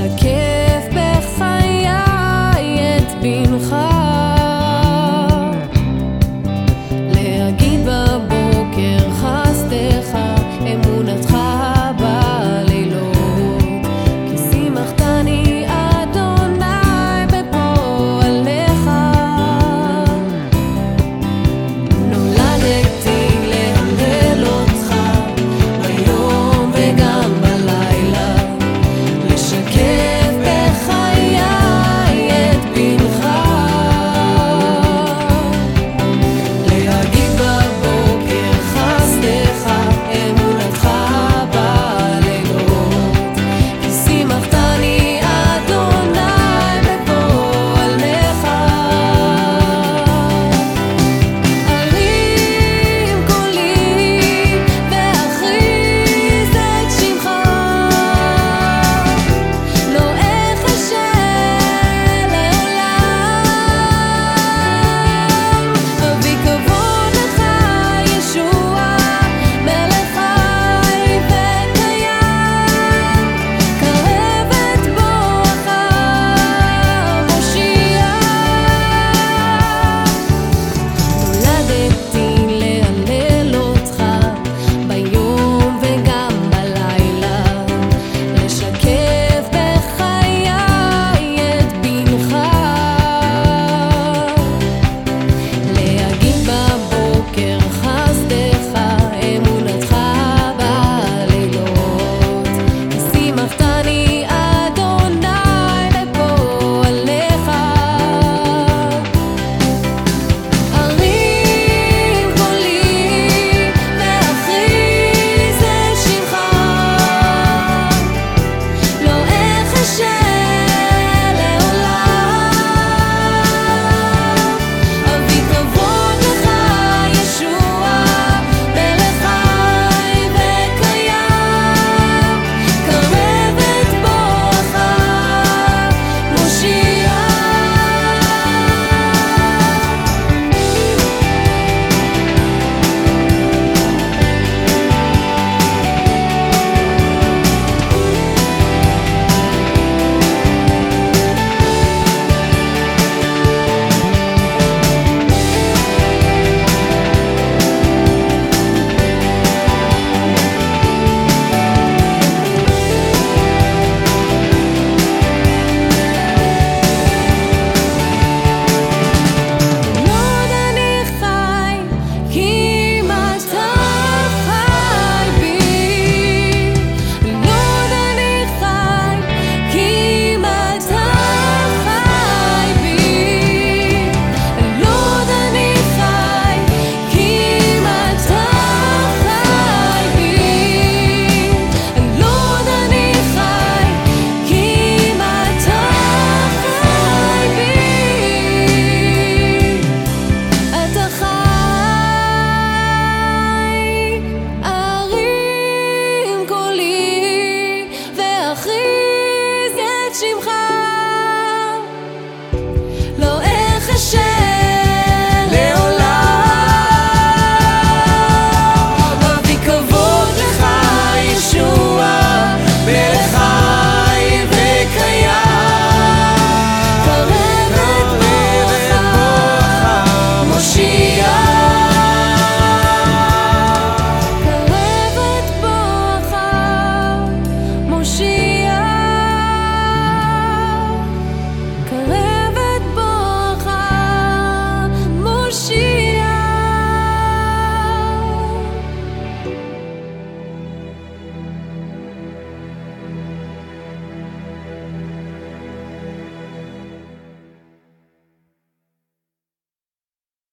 wish I cared.